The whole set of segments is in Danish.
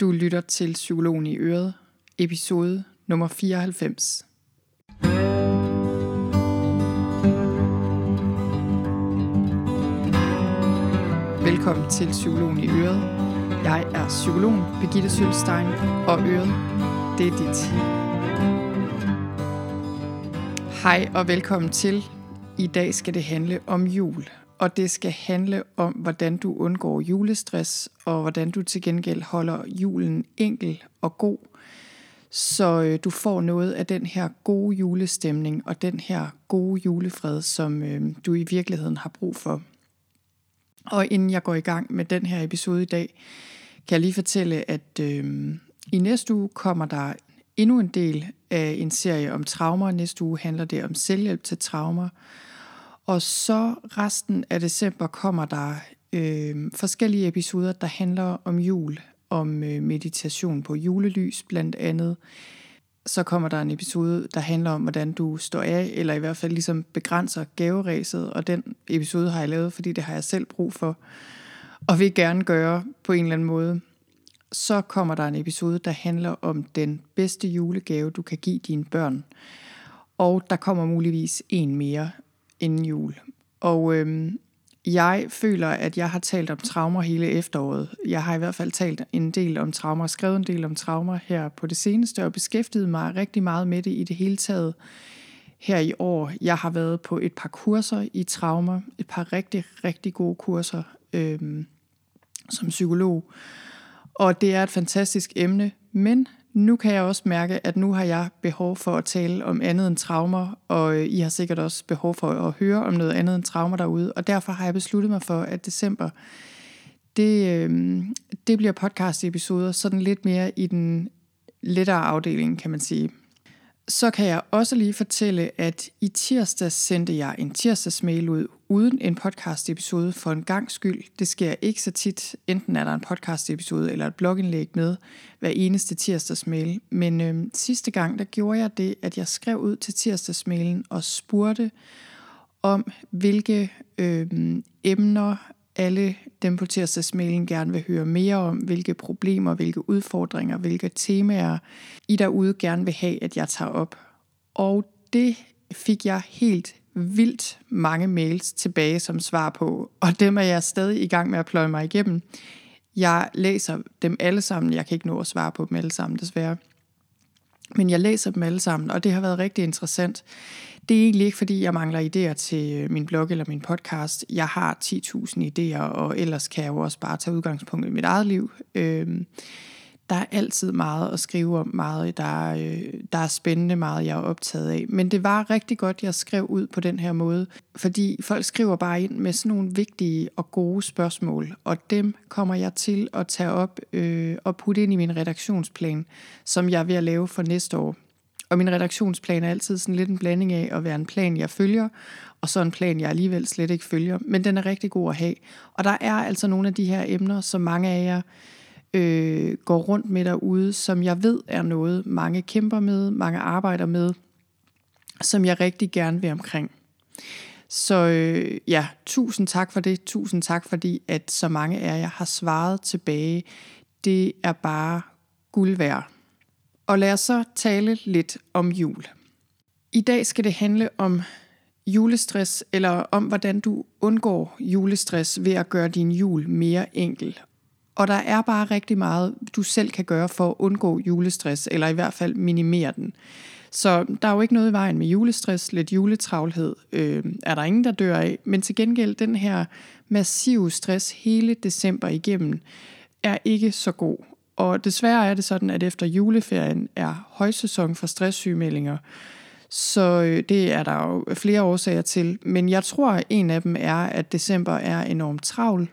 Du lytter til Psykologen i Øret, episode nummer 94. Velkommen til Psykologen i Øret. Jeg er psykologen Birgitte Sølstein, og Øret, det er dit. Hej og velkommen til. I dag skal det handle om jul, og det skal handle om, hvordan du undgår julestress, og hvordan du til gengæld holder julen enkel og god, så øh, du får noget af den her gode julestemning og den her gode julefred, som øh, du i virkeligheden har brug for. Og inden jeg går i gang med den her episode i dag, kan jeg lige fortælle, at øh, i næste uge kommer der endnu en del af en serie om traumer. Næste uge handler det om selvhjælp til traumer. Og så resten af december kommer der øh, forskellige episoder, der handler om jul, om øh, meditation på julelys blandt andet. Så kommer der en episode, der handler om, hvordan du står af, eller i hvert fald ligesom begrænser gaveræset, og den episode har jeg lavet, fordi det har jeg selv brug for, og vil gerne gøre på en eller anden måde. Så kommer der en episode, der handler om den bedste julegave, du kan give dine børn. Og der kommer muligvis en mere inden jul. Og øhm, jeg føler, at jeg har talt om traumer hele efteråret. Jeg har i hvert fald talt en del om traumer, skrevet en del om traumer her på det seneste, og beskæftiget mig rigtig meget med det i det hele taget her i år. Jeg har været på et par kurser i traumer, et par rigtig, rigtig gode kurser øhm, som psykolog. Og det er et fantastisk emne, men nu kan jeg også mærke, at nu har jeg behov for at tale om andet end traumer, og øh, I har sikkert også behov for at høre om noget andet end traumer derude, og derfor har jeg besluttet mig for, at december, det, øh, det bliver podcast-episoder, sådan lidt mere i den lettere afdeling, kan man sige. Så kan jeg også lige fortælle, at i tirsdag sendte jeg en tirsdagsmail ud uden en podcast-episode for en gang skyld. Det sker ikke så tit. Enten er der en podcast-episode eller et blogindlæg med hver eneste tirsdagsmail. Men øh, sidste gang, der gjorde jeg det, at jeg skrev ud til tirsdagsmailen og spurgte om, hvilke øh, emner alle dem på tirsdagsmailen gerne vil høre mere om, hvilke problemer, hvilke udfordringer, hvilke temaer I derude gerne vil have, at jeg tager op. Og det fik jeg helt vildt mange mails tilbage som svar på, og dem er jeg stadig i gang med at pløje mig igennem. Jeg læser dem alle sammen. Jeg kan ikke nå at svare på dem alle sammen, desværre. Men jeg læser dem alle sammen, og det har været rigtig interessant. Det er egentlig ikke, fordi jeg mangler idéer til øh, min blog eller min podcast. Jeg har 10.000 idéer, og ellers kan jeg jo også bare tage udgangspunkt i mit eget liv. Øh, der er altid meget at skrive om, meget der er, øh, der er spændende, meget jeg er optaget af. Men det var rigtig godt, jeg skrev ud på den her måde, fordi folk skriver bare ind med sådan nogle vigtige og gode spørgsmål, og dem kommer jeg til at tage op øh, og putte ind i min redaktionsplan, som jeg er ved at lave for næste år. Og min redaktionsplan er altid sådan lidt en blanding af at være en plan, jeg følger, og så en plan, jeg alligevel slet ikke følger. Men den er rigtig god at have. Og der er altså nogle af de her emner, som mange af jer øh, går rundt med derude, som jeg ved er noget, mange kæmper med, mange arbejder med, som jeg rigtig gerne vil omkring. Så øh, ja, tusind tak for det. Tusind tak fordi, at så mange af jer har svaret tilbage. Det er bare guld værd. Og lad os så tale lidt om jul. I dag skal det handle om julestress, eller om hvordan du undgår julestress ved at gøre din jul mere enkel. Og der er bare rigtig meget, du selv kan gøre for at undgå julestress, eller i hvert fald minimere den. Så der er jo ikke noget i vejen med julestress, lidt juletravlhed øh, er der ingen, der dør af. Men til gengæld, den her massive stress hele december igennem, er ikke så god. Og desværre er det sådan, at efter juleferien er højsæson for stresssygemeldinger. Så øh, det er der jo flere årsager til. Men jeg tror, at en af dem er, at december er enormt travl.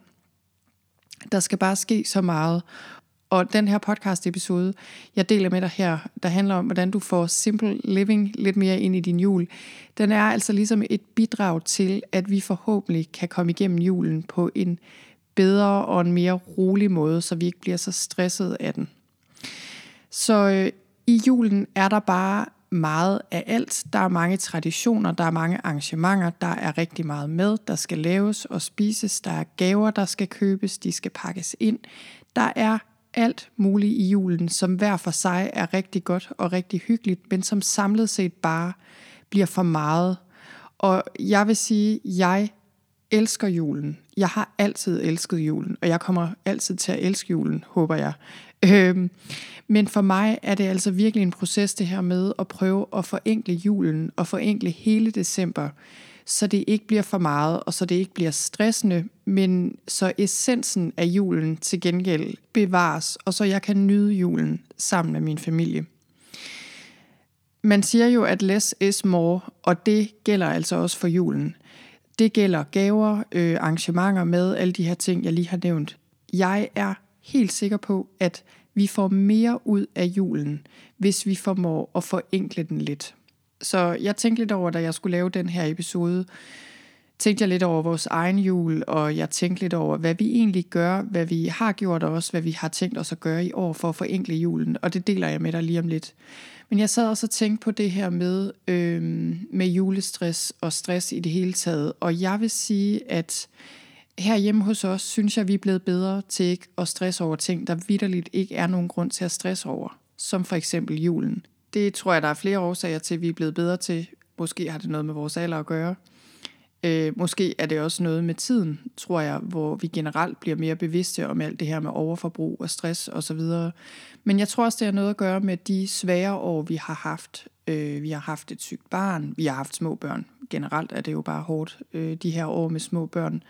Der skal bare ske så meget. Og den her podcast episode, jeg deler med dig her, der handler om, hvordan du får simple living lidt mere ind i din jul, den er altså ligesom et bidrag til, at vi forhåbentlig kan komme igennem julen på en bedre og en mere rolig måde, så vi ikke bliver så stresset af den. Så øh, i julen er der bare meget af alt. Der er mange traditioner, der er mange arrangementer, der er rigtig meget med, der skal laves og spises. Der er gaver, der skal købes, de skal pakkes ind. Der er alt muligt i julen, som hver for sig er rigtig godt og rigtig hyggeligt, men som samlet set bare bliver for meget. Og jeg vil sige, jeg elsker julen. Jeg har altid elsket julen, og jeg kommer altid til at elske julen, håber jeg. Øhm, men for mig er det altså virkelig en proces, det her med at prøve at forenkle julen og forenkle hele december, så det ikke bliver for meget, og så det ikke bliver stressende, men så essensen af julen til gengæld bevares, og så jeg kan nyde julen sammen med min familie. Man siger jo, at less is more, og det gælder altså også for julen. Det gælder gaver, øh, arrangementer med alle de her ting, jeg lige har nævnt. Jeg er helt sikker på, at vi får mere ud af julen, hvis vi formår at forenkle den lidt. Så jeg tænkte lidt over, da jeg skulle lave den her episode, tænkte jeg lidt over vores egen jul, og jeg tænkte lidt over, hvad vi egentlig gør, hvad vi har gjort, og også hvad vi har tænkt os at gøre i år for at forenkle julen, og det deler jeg med dig lige om lidt. Men jeg sad også og tænkte på det her med, øh, med julestress og stress i det hele taget, og jeg vil sige, at her hjemme hos os, synes jeg, vi er blevet bedre til ikke at stresse over ting, der vidderligt ikke er nogen grund til at stresse over, som for eksempel julen. Det tror jeg, der er flere årsager til, at vi er blevet bedre til. Måske har det noget med vores alder at gøre. Øh, måske er det også noget med tiden, tror jeg, hvor vi generelt bliver mere bevidste om alt det her med overforbrug og stress osv. Men jeg tror også, det har noget at gøre med de svære år, vi har haft. Øh, vi har haft et sygt barn, vi har haft små børn. Generelt er det jo bare hårdt, øh, de her år med små børn.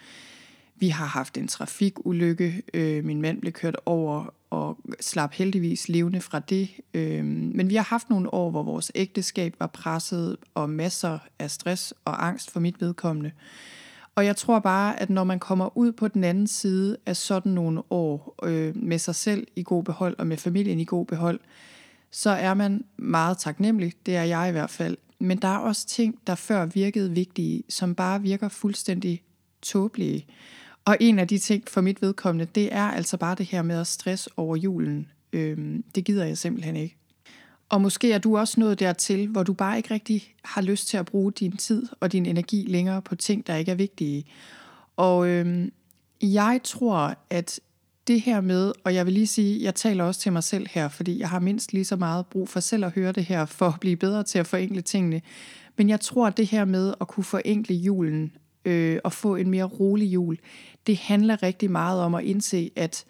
Vi har haft en trafikulykke. Øh, min mand blev kørt over og slap heldigvis levende fra det. Øhm, men vi har haft nogle år, hvor vores ægteskab var presset, og masser af stress og angst for mit vedkommende. Og jeg tror bare, at når man kommer ud på den anden side af sådan nogle år, øh, med sig selv i god behold og med familien i god behold, så er man meget taknemmelig. Det er jeg i hvert fald. Men der er også ting, der før virkede vigtige, som bare virker fuldstændig tåbelige. Og en af de ting for mit vedkommende, det er altså bare det her med at stress over julen. Øhm, det gider jeg simpelthen ikke. Og måske er du også nået dertil, hvor du bare ikke rigtig har lyst til at bruge din tid og din energi længere på ting, der ikke er vigtige. Og øhm, jeg tror, at det her med, og jeg vil lige sige, jeg taler også til mig selv her, fordi jeg har mindst lige så meget brug for selv at høre det her, for at blive bedre til at forenkle tingene. Men jeg tror, at det her med at kunne forenkle julen øh, og få en mere rolig jul, det handler rigtig meget om at indse, at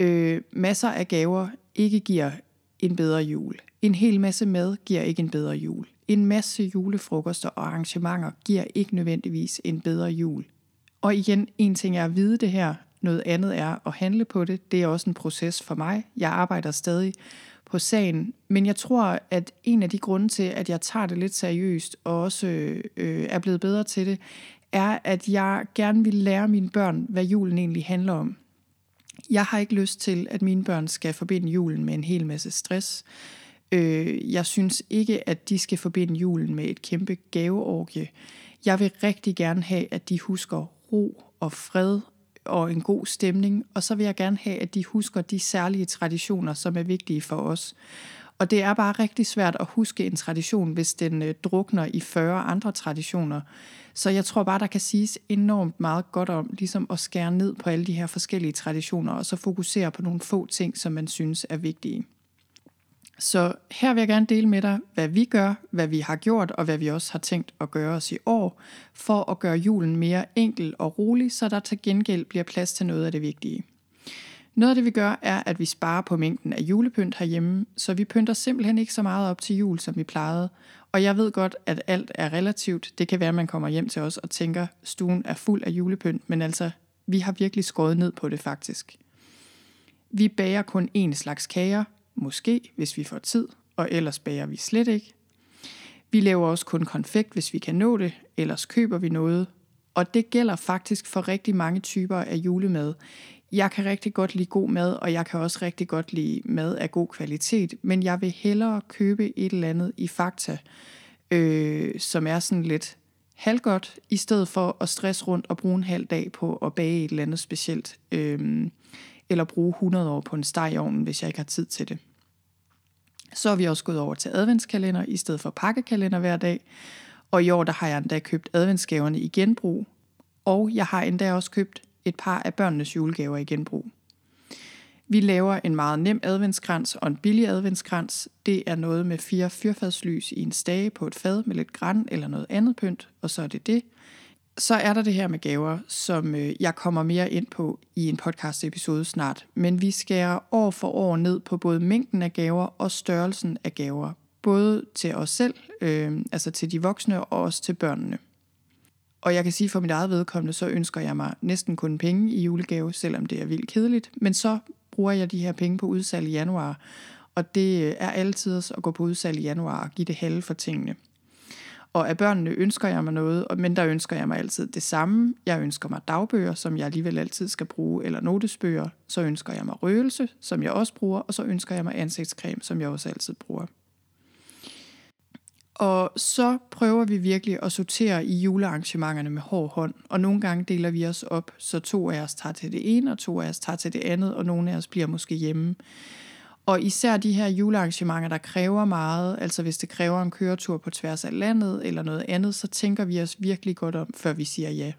øh, masser af gaver ikke giver en bedre jul. En hel masse mad giver ikke en bedre jul. En masse julefrokoster og arrangementer giver ikke nødvendigvis en bedre jul. Og igen, en ting er at vide det her, noget andet er at handle på det. Det er også en proces for mig. Jeg arbejder stadig på sagen, men jeg tror, at en af de grunde til, at jeg tager det lidt seriøst og også øh, er blevet bedre til det, er, at jeg gerne vil lære mine børn, hvad julen egentlig handler om. Jeg har ikke lyst til, at mine børn skal forbinde julen med en hel masse stress. Øh, jeg synes ikke, at de skal forbinde julen med et kæmpe gaveorgie. Jeg vil rigtig gerne have, at de husker ro og fred og en god stemning, og så vil jeg gerne have, at de husker de særlige traditioner, som er vigtige for os. Og det er bare rigtig svært at huske en tradition, hvis den øh, drukner i 40 andre traditioner. Så jeg tror bare, der kan siges enormt meget godt om ligesom at skære ned på alle de her forskellige traditioner, og så fokusere på nogle få ting, som man synes er vigtige. Så her vil jeg gerne dele med dig, hvad vi gør, hvad vi har gjort, og hvad vi også har tænkt at gøre os i år, for at gøre julen mere enkel og rolig, så der til gengæld bliver plads til noget af det vigtige. Noget af det vi gør, er, at vi sparer på mængden af julepynt herhjemme, så vi pynter simpelthen ikke så meget op til jul, som vi plejede. Og jeg ved godt, at alt er relativt. Det kan være, at man kommer hjem til os og tænker, stuen er fuld af julepynt, men altså, vi har virkelig skåret ned på det faktisk. Vi bager kun én slags kager, måske hvis vi får tid, og ellers bager vi slet ikke. Vi laver også kun konfekt, hvis vi kan nå det, ellers køber vi noget. Og det gælder faktisk for rigtig mange typer af julemad jeg kan rigtig godt lide god mad, og jeg kan også rigtig godt lide mad af god kvalitet, men jeg vil hellere købe et eller andet i Fakta, øh, som er sådan lidt halvgodt, i stedet for at stresse rundt og bruge en halv dag på at bage et eller andet specielt, øh, eller bruge 100 år på en steg i ovnen, hvis jeg ikke har tid til det. Så er vi også gået over til adventskalender i stedet for pakkekalender hver dag, og i år der har jeg endda købt adventsgaverne i genbrug, og jeg har endda også købt et par af børnenes julegaver i genbrug. Vi laver en meget nem adventskrans og en billig adventskrans. Det er noget med fire fyrfadslys i en stage på et fad med lidt græn eller noget andet pynt, og så er det det. Så er der det her med gaver, som øh, jeg kommer mere ind på i en podcast episode snart. Men vi skærer år for år ned på både mængden af gaver og størrelsen af gaver. Både til os selv, øh, altså til de voksne, og også til børnene. Og jeg kan sige for mit eget vedkommende, så ønsker jeg mig næsten kun penge i julegave, selvom det er vildt kedeligt. Men så bruger jeg de her penge på udsalg i januar. Og det øh, er altid at gå på udsalg i januar og give det halve for tingene. Og af børnene ønsker jeg mig noget, men der ønsker jeg mig altid det samme. Jeg ønsker mig dagbøger, som jeg alligevel altid skal bruge, eller notesbøger. Så ønsker jeg mig røgelse, som jeg også bruger, og så ønsker jeg mig ansigtscreme, som jeg også altid bruger. Og så prøver vi virkelig at sortere i julearrangementerne med hård hånd, og nogle gange deler vi os op, så to af os tager til det ene, og to af os tager til det andet, og nogle af os bliver måske hjemme. Og især de her julearrangementer, der kræver meget, altså hvis det kræver en køretur på tværs af landet eller noget andet, så tænker vi os virkelig godt om, før vi siger ja.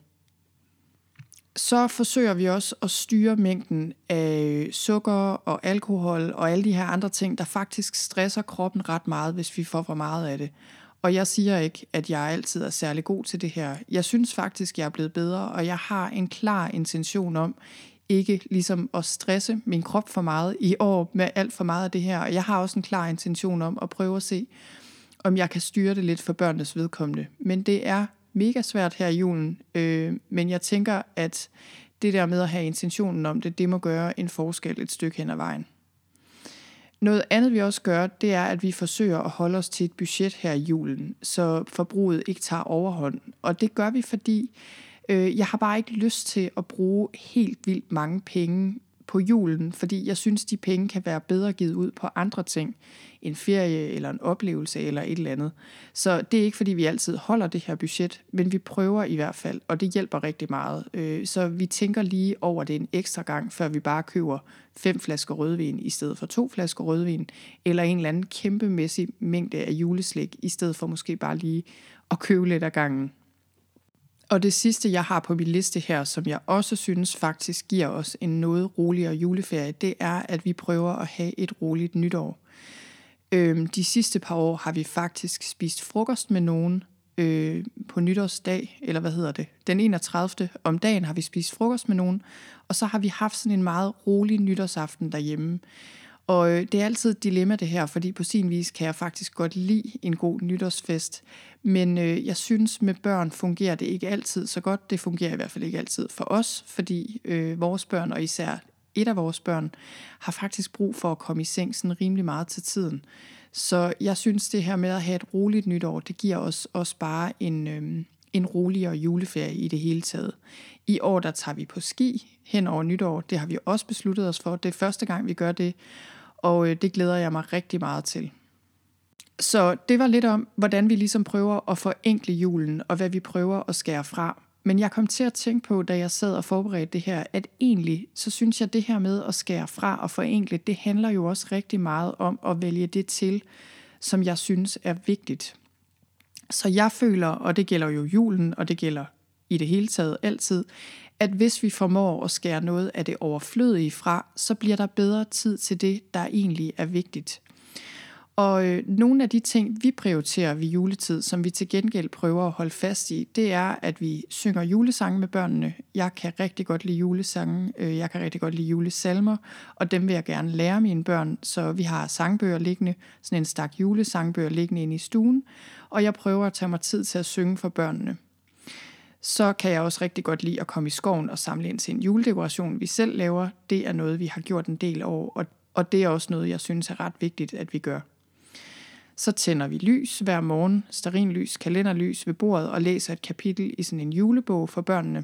Så forsøger vi også at styre mængden af sukker og alkohol og alle de her andre ting, der faktisk stresser kroppen ret meget, hvis vi får for meget af det. Og jeg siger ikke, at jeg altid er særlig god til det her. Jeg synes faktisk, jeg er blevet bedre, og jeg har en klar intention om ikke ligesom at stresse min krop for meget i år med alt for meget af det her. Og jeg har også en klar intention om at prøve at se, om jeg kan styre det lidt for børnenes vedkommende. Men det er mega svært her i julen, øh, men jeg tænker, at det der med at have intentionen om det, det må gøre en forskel et stykke hen ad vejen. Noget andet vi også gør, det er, at vi forsøger at holde os til et budget her i julen, så forbruget ikke tager overhånd. Og det gør vi, fordi øh, jeg har bare ikke lyst til at bruge helt vildt mange penge på julen, fordi jeg synes, de penge kan være bedre givet ud på andre ting. En ferie eller en oplevelse eller et eller andet. Så det er ikke, fordi vi altid holder det her budget, men vi prøver i hvert fald, og det hjælper rigtig meget. Øh, så vi tænker lige over det en ekstra gang, før vi bare køber fem flasker rødvin i stedet for to flasker rødvin, eller en eller anden kæmpemæssig mængde af juleslik, i stedet for måske bare lige at købe lidt af gangen. Og det sidste, jeg har på min liste her, som jeg også synes faktisk giver os en noget roligere juleferie, det er, at vi prøver at have et roligt nytår. Øhm, de sidste par år har vi faktisk spist frokost med nogen øh, på nytårsdag, eller hvad hedder det, den 31. om dagen har vi spist frokost med nogen, og så har vi haft sådan en meget rolig nytårsaften derhjemme. Og øh, det er altid et dilemma det her, fordi på sin vis kan jeg faktisk godt lide en god nytårsfest. Men øh, jeg synes, med børn fungerer det ikke altid så godt. Det fungerer i hvert fald ikke altid for os, fordi øh, vores børn, og især et af vores børn, har faktisk brug for at komme i seng sådan rimelig meget til tiden. Så jeg synes, det her med at have et roligt nytår, det giver os også bare en, øh, en roligere juleferie i det hele taget. I år der tager vi på ski hen over nytår. Det har vi også besluttet os for. Det er første gang, vi gør det og øh, det glæder jeg mig rigtig meget til. Så det var lidt om, hvordan vi ligesom prøver at forenkle julen, og hvad vi prøver at skære fra. Men jeg kom til at tænke på, da jeg sad og forberedte det her, at egentlig, så synes jeg, at det her med at skære fra og forenkle, det handler jo også rigtig meget om at vælge det til, som jeg synes er vigtigt. Så jeg føler, og det gælder jo julen, og det gælder i det hele taget altid, at hvis vi formår at skære noget af det overflødige fra, så bliver der bedre tid til det, der egentlig er vigtigt. Og øh, nogle af de ting, vi prioriterer ved juletid, som vi til gengæld prøver at holde fast i, det er, at vi synger julesange med børnene. Jeg kan rigtig godt lide julesange, øh, jeg kan rigtig godt lide julesalmer, og dem vil jeg gerne lære mine børn. Så vi har sangbøger liggende, sådan en stak julesangbøger liggende inde i stuen, og jeg prøver at tage mig tid til at synge for børnene så kan jeg også rigtig godt lide at komme i skoven og samle ind til en juledekoration, vi selv laver. Det er noget, vi har gjort en del år, og, og det er også noget, jeg synes er ret vigtigt, at vi gør. Så tænder vi lys hver morgen, starinlys, kalenderlys ved bordet og læser et kapitel i sådan en julebog for børnene.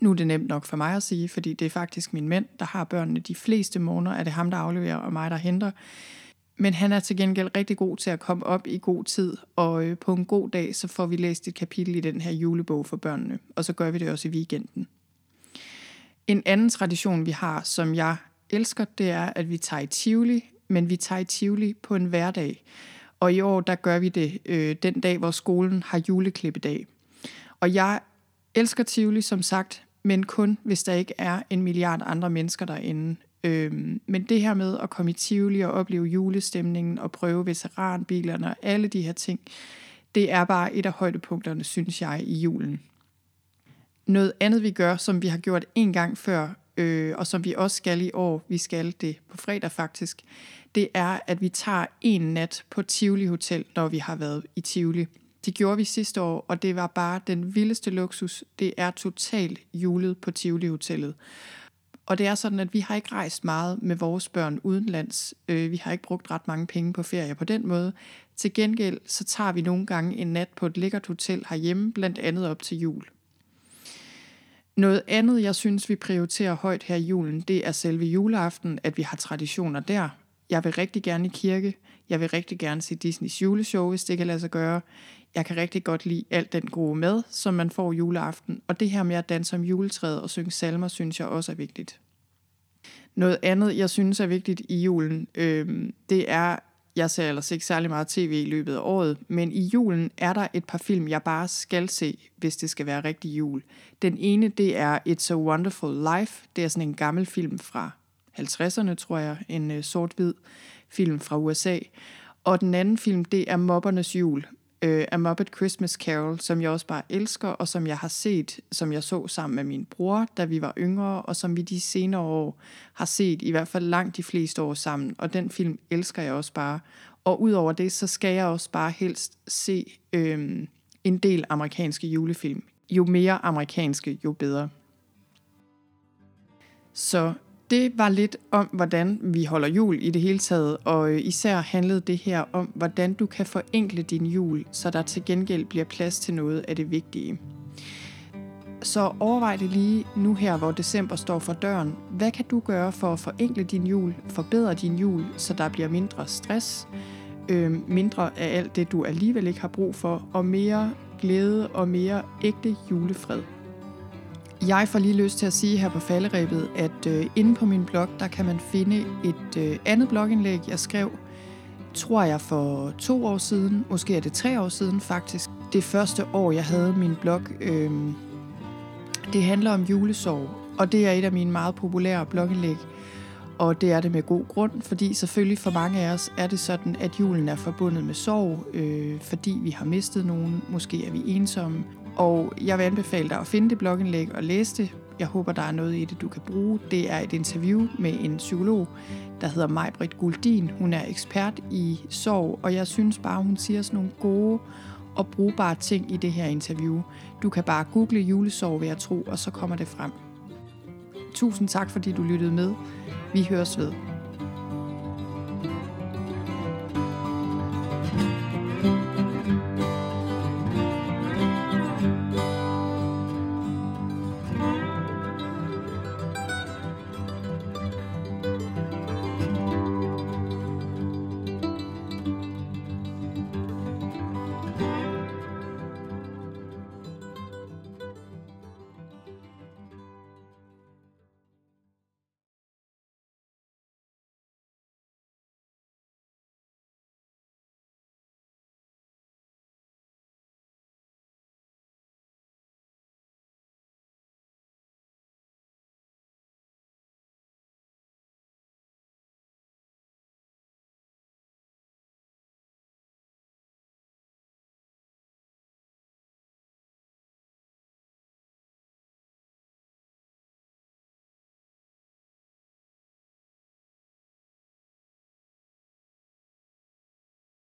Nu er det nemt nok for mig at sige, fordi det er faktisk min mænd, der har børnene. De fleste måneder er det ham, der afleverer, og mig, der henter. Men han er til gengæld rigtig god til at komme op i god tid, og øh, på en god dag, så får vi læst et kapitel i den her julebog for børnene, og så gør vi det også i weekenden. En anden tradition, vi har, som jeg elsker, det er, at vi tager i Tivoli, men vi tager i Tivoli på en hverdag. Og i år, der gør vi det øh, den dag, hvor skolen har juleklippedag. Og jeg elsker Tivoli, som sagt, men kun hvis der ikke er en milliard andre mennesker derinde. Øhm, men det her med at komme i Tivoli og opleve julestemningen og prøve veteranbilerne og alle de her ting, det er bare et af højdepunkterne, synes jeg, i julen. Noget andet vi gør, som vi har gjort en gang før, øh, og som vi også skal i år, vi skal det på fredag faktisk, det er, at vi tager en nat på Tivoli Hotel, når vi har været i Tivoli. Det gjorde vi sidste år, og det var bare den vildeste luksus. Det er totalt julet på Tivoli Hotellet. Og det er sådan, at vi har ikke rejst meget med vores børn udenlands. Øh, vi har ikke brugt ret mange penge på ferie på den måde. Til gengæld så tager vi nogle gange en nat på et lækkert hotel herhjemme, blandt andet op til jul. Noget andet, jeg synes, vi prioriterer højt her i julen, det er selve juleaften, at vi har traditioner der. Jeg vil rigtig gerne i kirke. Jeg vil rigtig gerne se Disneys juleshow, hvis det kan lade sig gøre. Jeg kan rigtig godt lide alt den gode mad, som man får juleaften. Og det her med at danse om juletræet og synge salmer, synes jeg også er vigtigt. Noget andet, jeg synes er vigtigt i julen, øh, det er, jeg ser ellers ikke særlig meget tv i løbet af året, men i julen er der et par film, jeg bare skal se, hvis det skal være rigtig jul. Den ene, det er It's a Wonderful Life. Det er sådan en gammel film fra 50'erne, tror jeg. En øh, sort-hvid film fra USA. Og den anden film, det er Mobbernes Jul uh, A Muppet Christmas Carol, som jeg også bare elsker, og som jeg har set, som jeg så sammen med min bror, da vi var yngre, og som vi de senere år har set i hvert fald langt de fleste år sammen. Og den film elsker jeg også bare. Og udover det, så skal jeg også bare helst se øhm, en del amerikanske julefilm. Jo mere amerikanske, jo bedre. Så det var lidt om, hvordan vi holder jul i det hele taget, og øh, især handlede det her om, hvordan du kan forenkle din jul, så der til gengæld bliver plads til noget af det vigtige. Så overvej det lige nu her, hvor december står for døren. Hvad kan du gøre for at forenkle din jul, forbedre din jul, så der bliver mindre stress, øh, mindre af alt det, du alligevel ikke har brug for, og mere glæde og mere ægte julefred. Jeg får lige lyst til at sige her på falderæbet, at øh, inde på min blog, der kan man finde et øh, andet blogindlæg, jeg skrev, tror jeg for to år siden, måske er det tre år siden faktisk. Det første år, jeg havde min blog, øh, det handler om julesorg, og det er et af mine meget populære blogindlæg. Og det er det med god grund, fordi selvfølgelig for mange af os er det sådan, at julen er forbundet med sorg, øh, fordi vi har mistet nogen, måske er vi ensomme, og jeg vil anbefale dig at finde det blogindlæg og læse det. Jeg håber, der er noget i det, du kan bruge. Det er et interview med en psykolog, der hedder Majbrit Guldin. Hun er ekspert i sorg, og jeg synes bare, hun siger sådan nogle gode og brugbare ting i det her interview. Du kan bare google julesorg, vil jeg tro, og så kommer det frem. Tusind tak, fordi du lyttede med. Vi høres ved.